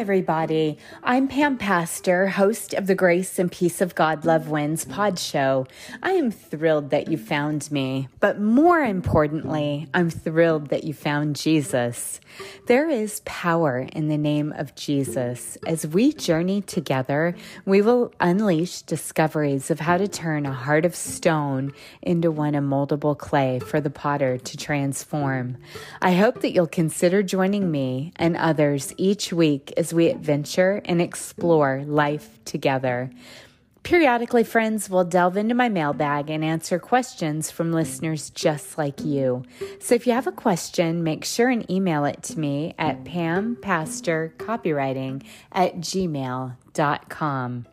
everybody. I'm Pam Pastor, host of the Grace and Peace of God Love Wins pod show. I am thrilled that you found me, but more importantly, I'm thrilled that you found Jesus. There is power in the name of Jesus. As we journey together, we will unleash discoveries of how to turn a heart of stone into one of moldable clay for the potter to transform. I hope that you'll consider joining me and others each week week we adventure and explore life together. Periodically, friends, will delve into my mailbag and answer questions from listeners just like you. So if you have a question, make sure and email it to me at pampastorcopywriting at gmail.com.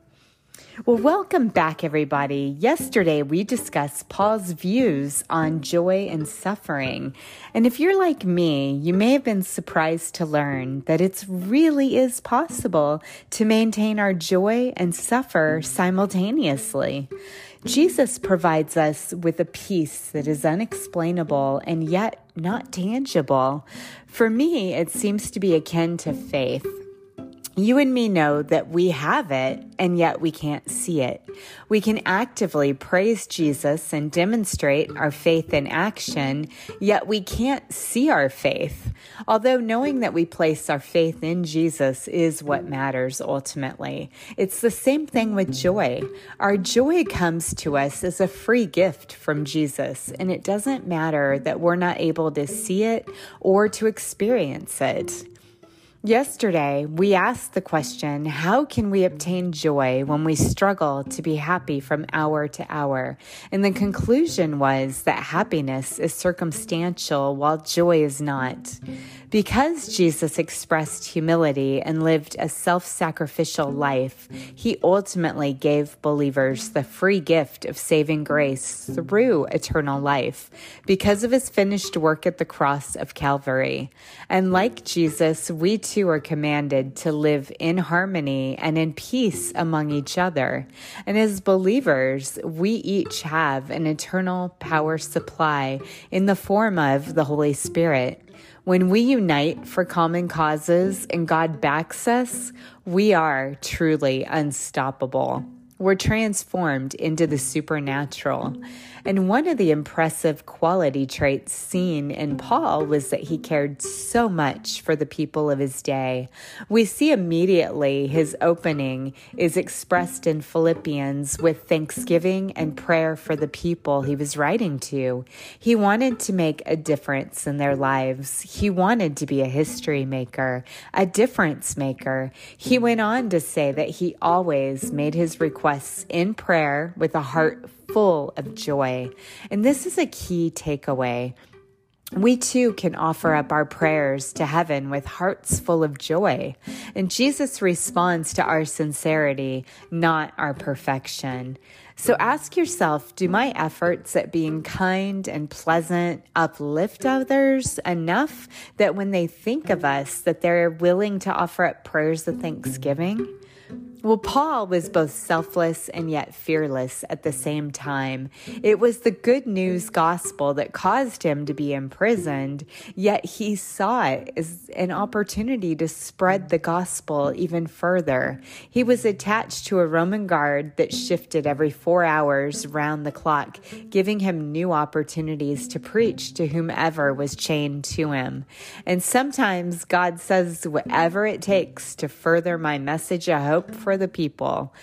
Well, welcome back, everybody. Yesterday, we discussed Paul's views on joy and suffering. And if you're like me, you may have been surprised to learn that it really is possible to maintain our joy and suffer simultaneously. Jesus provides us with a peace that is unexplainable and yet not tangible. For me, it seems to be akin to faith you and me know that we have it and yet we can't see it. We can actively praise Jesus and demonstrate our faith in action, yet we can't see our faith. Although knowing that we place our faith in Jesus is what matters ultimately. It's the same thing with joy. Our joy comes to us as a free gift from Jesus, and it doesn't matter that we're not able to see it or to experience it. Yesterday, we asked the question how can we obtain joy when we struggle to be happy from hour to hour? And the conclusion was that happiness is circumstantial while joy is not. Because Jesus expressed humility and lived a self sacrificial life, he ultimately gave believers the free gift of saving grace through eternal life because of his finished work at the cross of Calvary. And like Jesus, we too are commanded to live in harmony and in peace among each other. And as believers, we each have an eternal power supply in the form of the Holy Spirit. When we unite for common causes and God backs us, we are truly unstoppable. We're transformed into the supernatural. And one of the impressive quality traits seen in Paul was that he cared so much for the people of his day. We see immediately his opening is expressed in Philippians with thanksgiving and prayer for the people he was writing to. He wanted to make a difference in their lives. He wanted to be a history maker, a difference maker. He went on to say that he always made his requests in prayer with a heart full of joy. And this is a key takeaway. We too can offer up our prayers to heaven with hearts full of joy. And Jesus responds to our sincerity, not our perfection. So ask yourself do my efforts at being kind and pleasant uplift others enough that when they think of us that they're willing to offer up prayers of thanksgiving? Well, Paul was both selfless and yet fearless at the same time. It was the good news gospel that caused him to be imprisoned, yet he saw it as an opportunity to spread the gospel even further. He was attached to a Roman guard that shifted every four hours round the clock, giving him new opportunities to preach to whomever was chained to him. And sometimes God says whatever it takes to further my message of hope for the people.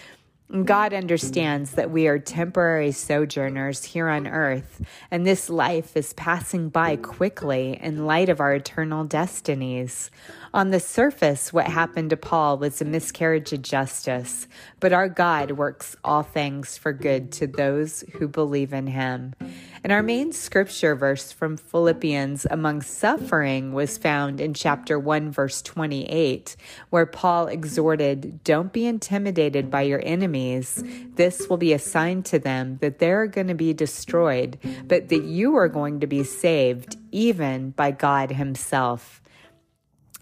God understands that we are temporary sojourners here on earth, and this life is passing by quickly in light of our eternal destinies. On the surface, what happened to Paul was a miscarriage of justice, but our God works all things for good to those who believe in him. And our main scripture verse from Philippians among suffering was found in chapter 1, verse 28, where Paul exhorted, Don't be intimidated by your enemies. This will be a sign to them that they're going to be destroyed, but that you are going to be saved, even by God Himself.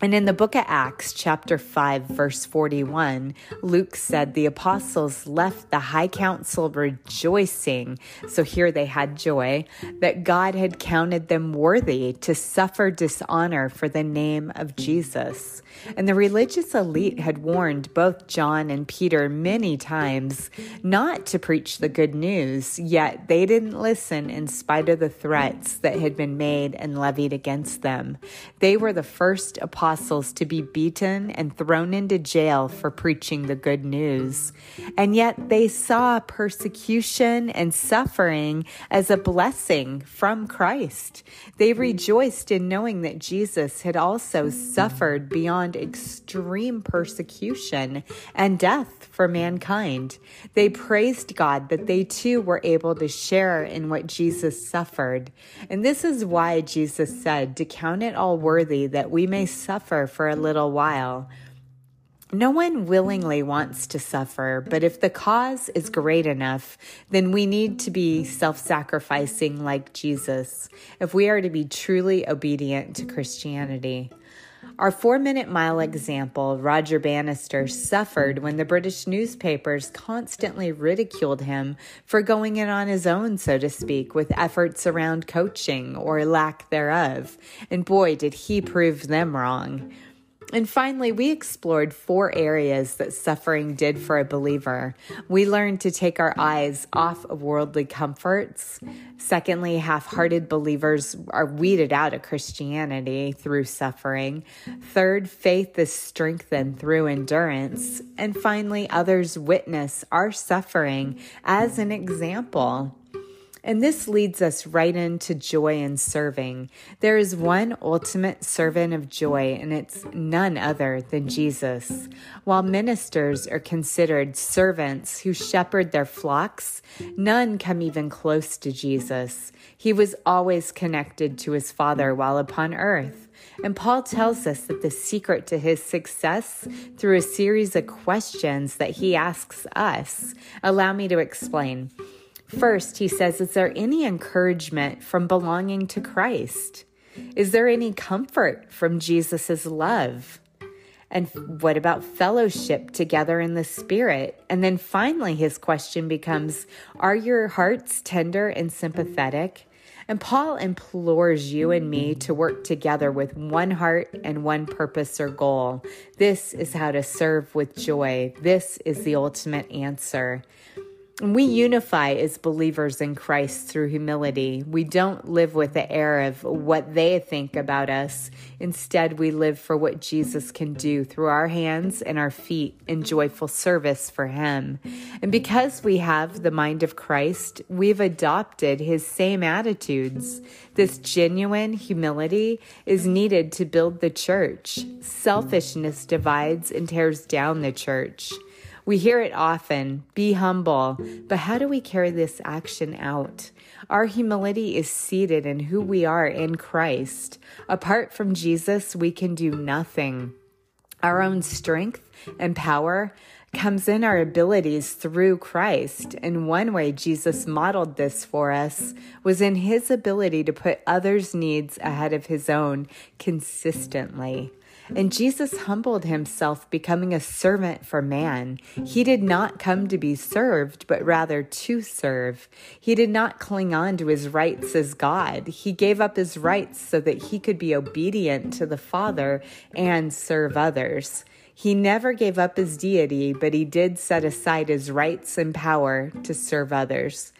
And in the book of Acts, chapter 5, verse 41, Luke said the apostles left the high council rejoicing. So here they had joy that God had counted them worthy to suffer dishonor for the name of Jesus. And the religious elite had warned both John and Peter many times not to preach the good news, yet they didn't listen in spite of the threats that had been made and levied against them. They were the first apostles to be beaten and thrown into jail for preaching the good news. And yet they saw persecution and suffering as a blessing from Christ. They rejoiced in knowing that Jesus had also suffered beyond extreme persecution and death for mankind. They praised God that they too were able to share in what Jesus suffered. And this is why Jesus said to count it all worthy that we may suffer for a little while. No one willingly wants to suffer, but if the cause is great enough, then we need to be self sacrificing like Jesus if we are to be truly obedient to Christianity. Our four minute mile example, Roger Bannister, suffered when the British newspapers constantly ridiculed him for going it on his own, so to speak, with efforts around coaching or lack thereof. And boy, did he prove them wrong. And finally, we explored four areas that suffering did for a believer. We learned to take our eyes off of worldly comforts. Secondly, half hearted believers are weeded out of Christianity through suffering. Third, faith is strengthened through endurance. And finally, others witness our suffering as an example. And this leads us right into joy in serving. There is one ultimate servant of joy, and it's none other than Jesus. While ministers are considered servants who shepherd their flocks, none come even close to Jesus. He was always connected to his Father while upon earth. And Paul tells us that the secret to his success through a series of questions that he asks us. Allow me to explain. First, he says, Is there any encouragement from belonging to Christ? Is there any comfort from Jesus' love? And what about fellowship together in the Spirit? And then finally, his question becomes Are your hearts tender and sympathetic? And Paul implores you and me to work together with one heart and one purpose or goal. This is how to serve with joy. This is the ultimate answer. We unify as believers in Christ through humility. We don't live with the air of what they think about us. Instead, we live for what Jesus can do through our hands and our feet in joyful service for Him. And because we have the mind of Christ, we've adopted His same attitudes. This genuine humility is needed to build the church. Selfishness divides and tears down the church. We hear it often be humble, but how do we carry this action out? Our humility is seated in who we are in Christ. Apart from Jesus, we can do nothing. Our own strength and power comes in our abilities through Christ. And one way Jesus modeled this for us was in his ability to put others' needs ahead of his own consistently. And Jesus humbled himself, becoming a servant for man. He did not come to be served, but rather to serve. He did not cling on to his rights as God. He gave up his rights so that he could be obedient to the Father and serve others. He never gave up his deity, but he did set aside his rights and power to serve others.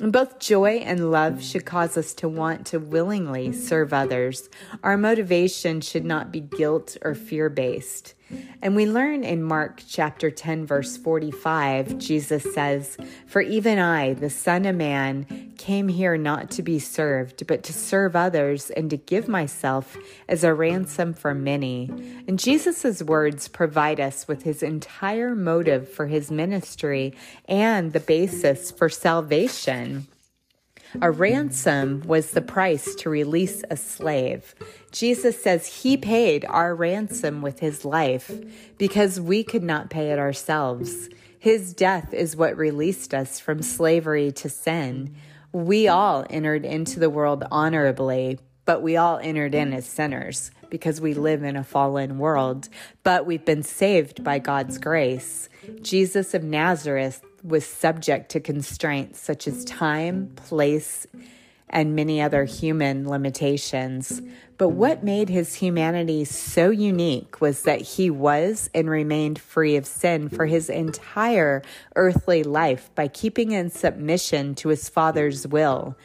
Both joy and love should cause us to want to willingly serve others. Our motivation should not be guilt or fear based. And we learn in Mark chapter 10, verse 45, Jesus says, For even I, the Son of Man, came here not to be served, but to serve others and to give myself as a ransom for many. And Jesus' words provide us with his entire motive for his ministry and the basis for salvation. A ransom was the price to release a slave. Jesus says he paid our ransom with his life because we could not pay it ourselves. His death is what released us from slavery to sin. We all entered into the world honorably, but we all entered in mm. as sinners because we live in a fallen world, but we've been saved by God's grace. Jesus of Nazareth was subject to constraints such as time, place, and many other human limitations. But what made his humanity so unique was that he was and remained free of sin for his entire earthly life by keeping in submission to his Father's will.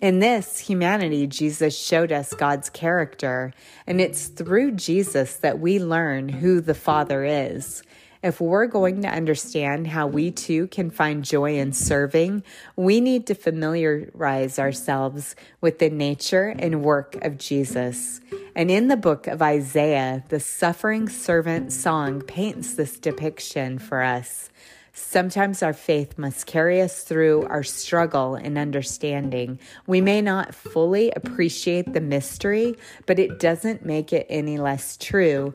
In this humanity, Jesus showed us God's character, and it's through Jesus that we learn who the Father is. If we're going to understand how we too can find joy in serving, we need to familiarize ourselves with the nature and work of Jesus. And in the book of Isaiah, the suffering servant song paints this depiction for us. Sometimes our faith must carry us through our struggle in understanding. We may not fully appreciate the mystery, but it doesn't make it any less true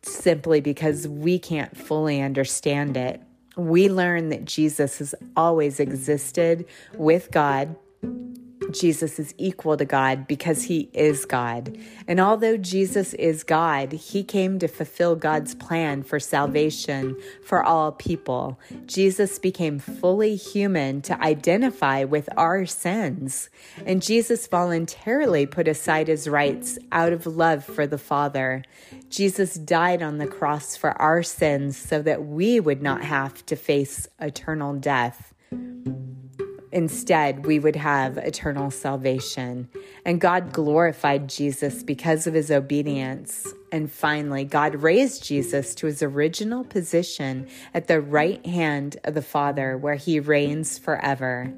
simply because we can't fully understand it. We learn that Jesus has always existed with God Jesus is equal to God because he is God. And although Jesus is God, he came to fulfill God's plan for salvation for all people. Jesus became fully human to identify with our sins. And Jesus voluntarily put aside his rights out of love for the Father. Jesus died on the cross for our sins so that we would not have to face eternal death. Instead, we would have eternal salvation. And God glorified Jesus because of his obedience. And finally, God raised Jesus to his original position at the right hand of the Father, where he reigns forever.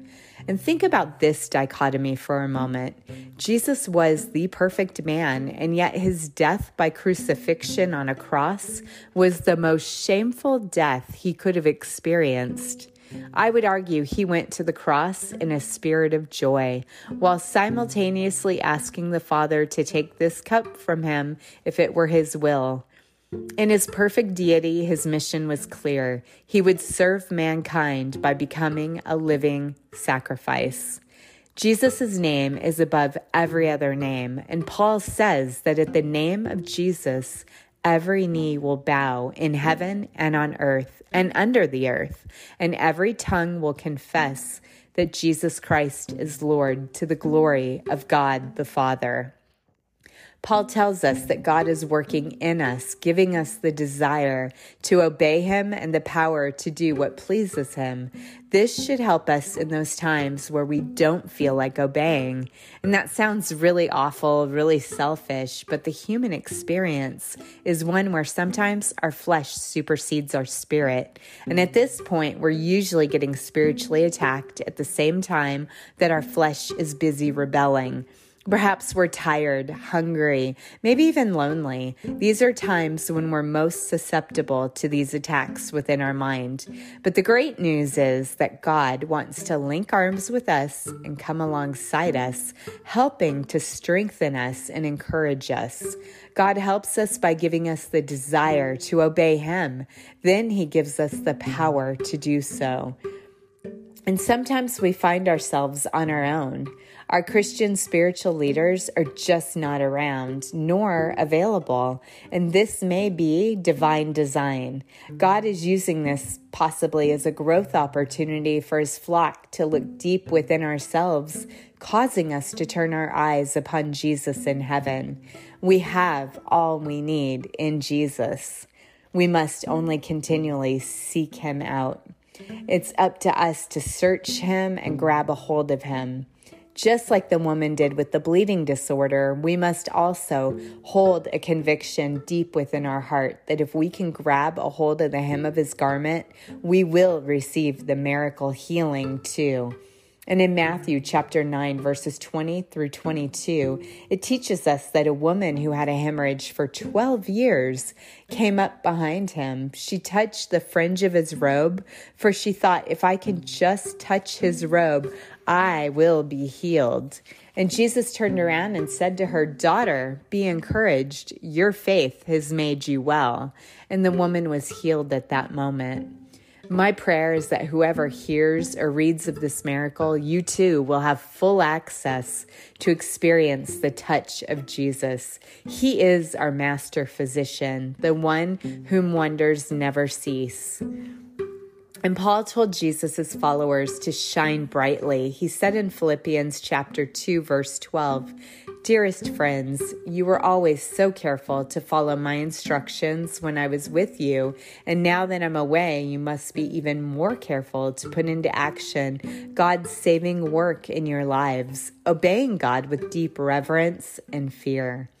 And think about this dichotomy for a moment. Jesus was the perfect man, and yet his death by crucifixion on a cross was the most shameful death he could have experienced. I would argue he went to the cross in a spirit of joy, while simultaneously asking the Father to take this cup from him if it were his will. In his perfect deity, his mission was clear. He would serve mankind by becoming a living sacrifice. Jesus' name is above every other name, and Paul says that at the name of Jesus, every knee mm. will bow in mm. heaven and on earth and mm. under the earth, and every tongue will confess that Jesus Christ is Lord to the glory of God the Father. Paul tells us that God is working in us, giving us the desire to obey Him and the power to do what pleases Him. This should help us in those times where we don't feel like obeying. And that sounds really awful, really selfish, but the human experience is one where sometimes our flesh supersedes our spirit. And at this point, we're usually getting spiritually attacked at the same time that our flesh is busy rebelling. Perhaps we're tired, hungry, maybe even lonely. These are times when we're most susceptible to these attacks within our mind. But the great news is that God wants to link arms with us and come alongside us, helping to strengthen us and encourage us. God helps us by giving us the desire to obey Him. Then He gives us the power to do so. And sometimes we find ourselves on our own. Our Christian spiritual leaders are just not around nor available, and this may be divine design. God is using this possibly as a growth opportunity for his flock to look deep within ourselves, causing us to turn our eyes upon Jesus in heaven. We have all we need in Jesus. We must only continually seek him out. It's up to us to search him and grab a hold of him. Just like the woman did with the bleeding disorder, we must also hold a conviction deep within our heart that if we can grab a hold of the hem of his garment, we will receive the miracle healing too. And in Matthew chapter 9, verses 20 through 22, it teaches us that a woman who had a hemorrhage for 12 years came up behind him. She touched the fringe of his robe, for she thought, if I can just touch his robe, I will be healed. And Jesus turned around and said to her, Daughter, be encouraged. Your faith has made you well. And the woman was healed at that moment. My prayer is that whoever hears or reads of this miracle, you too will have full access to experience the touch of Jesus. He is our master physician, the one whom wonders never cease. And Paul told Jesus' followers to shine brightly. He said in Philippians chapter 2 verse 12, Dearest friends, you were always so careful to follow my instructions when I was with you, and now that I'm away, you must be even more careful to put into action God's saving work in your lives, obeying God with deep reverence and fear.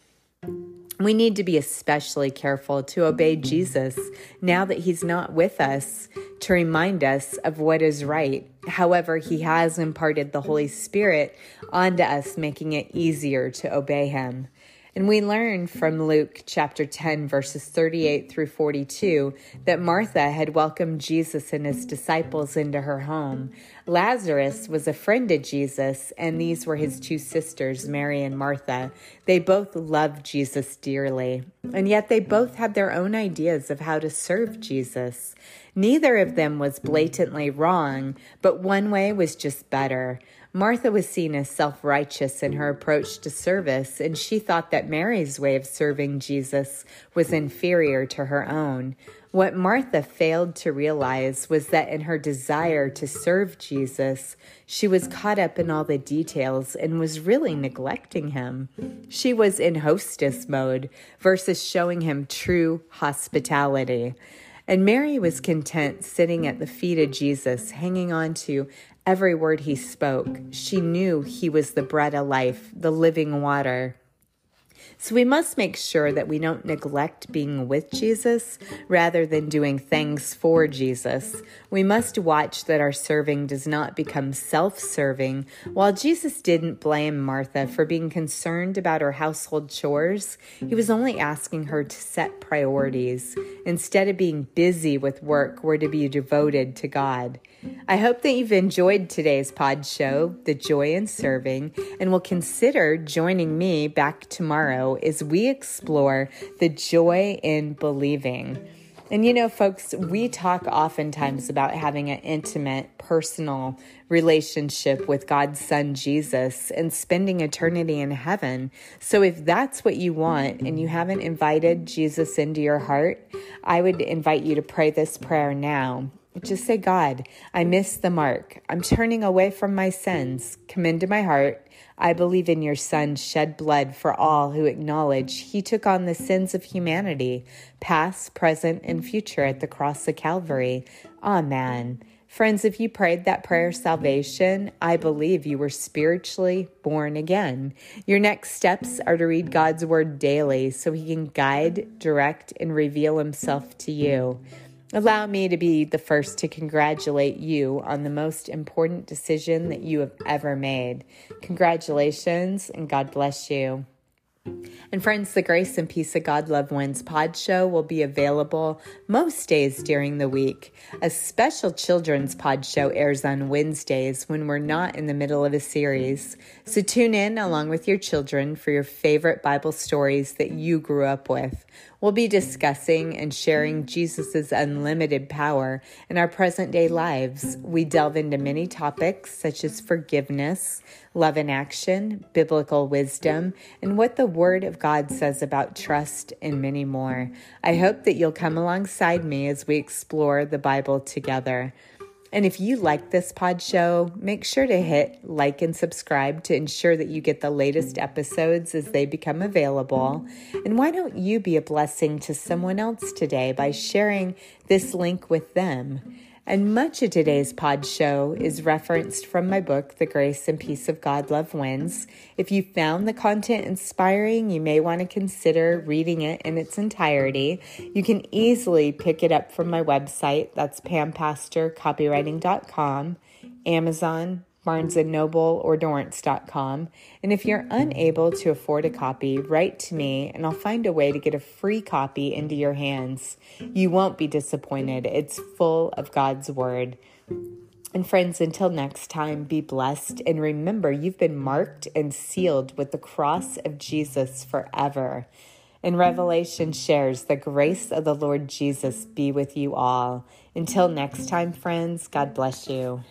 We need to be especially careful to obey mm. Jesus now that he's not with us to remind us of what is right. However, he has imparted the Holy Spirit onto us, making it easier to obey him. And we learn from Luke chapter 10, verses 38 through 42, that Martha had welcomed Jesus and his disciples into her home. Lazarus was a friend of Jesus, and these were his two sisters, Mary and Martha. They both loved Jesus dearly, and yet they both had their own ideas of how to serve Jesus. Neither of them was blatantly wrong, but one way was just better. Martha was seen as self righteous in her approach to service, and she thought that Mary's way of serving Jesus was inferior to her own. What Martha failed to realize was that in her desire to serve Jesus, she was caught up in all the details and was really neglecting him. She was in hostess mode versus showing him true hospitality. And Mary was content sitting at the feet of Jesus, hanging on to every word he spoke. She knew he was the bread of life, the living water. So we must make sure that we don't neglect being with Jesus rather than doing things for Jesus. We must watch that our serving does not become self serving. While Jesus didn't blame Martha for being concerned about her household chores, he was only asking her to set priorities. Instead of being busy with work, we're to be devoted to God. I hope that you've enjoyed today's pod show, The Joy in Serving, and will consider joining me back tomorrow as we explore the joy in believing. And you know, folks, we talk oftentimes about having an intimate, personal relationship with God's Son Jesus and spending eternity in heaven. So, if that's what you want and you haven't invited Jesus into your heart, I would invite you to pray this prayer now. Just say, God, I missed the mark. I'm turning away from my sins. Come into my heart. I believe in your Son shed blood for all who acknowledge he took on the sins of humanity, past, present, and future at the cross of Calvary. Amen. Friends, if you prayed that prayer of salvation, I believe you were spiritually born again. Your next steps are to read God's word daily so he can guide, direct, and reveal himself to you. Allow me to be the first to congratulate you on the most important decision that you have ever made. Congratulations and God bless you. And friends, the Grace and Peace of God Love Wins pod show will be available most days during the week. A special children's pod show airs on Wednesdays when we're not in the middle of a series. So tune in along with your children for your favorite Bible stories that you grew up with. We'll be discussing and sharing Jesus' unlimited power in our present day lives. We delve into many topics such as forgiveness, love in action, biblical wisdom, and what the Word of God says about trust, and many more. I hope that you'll come alongside me as we explore the Bible together. And if you like this pod show, make sure to hit like and subscribe to ensure that you get the latest episodes as they become available. And why don't you be a blessing to someone else today by sharing this link with them? And much of today's pod show is referenced from my book, The Grace and Peace of God Love Wins. If you found the content inspiring, you may want to consider reading it in its entirety. You can easily pick it up from my website, that's pampastorcopywriting.com, Amazon, Barnes & Noble, or Dorrance.com. And if you're unable to afford a copy, write to me and I'll find a way to get a free copy into your hands. You won't be disappointed. It's full of God's Word. And friends, until next time, be blessed and remember you've been marked and sealed with the cross of Jesus forever. And Revelation shares the grace of the Lord Jesus be with you all. Until next time, friends, God bless you.